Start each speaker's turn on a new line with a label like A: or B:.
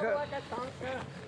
A: tanker.
B: like a tanker.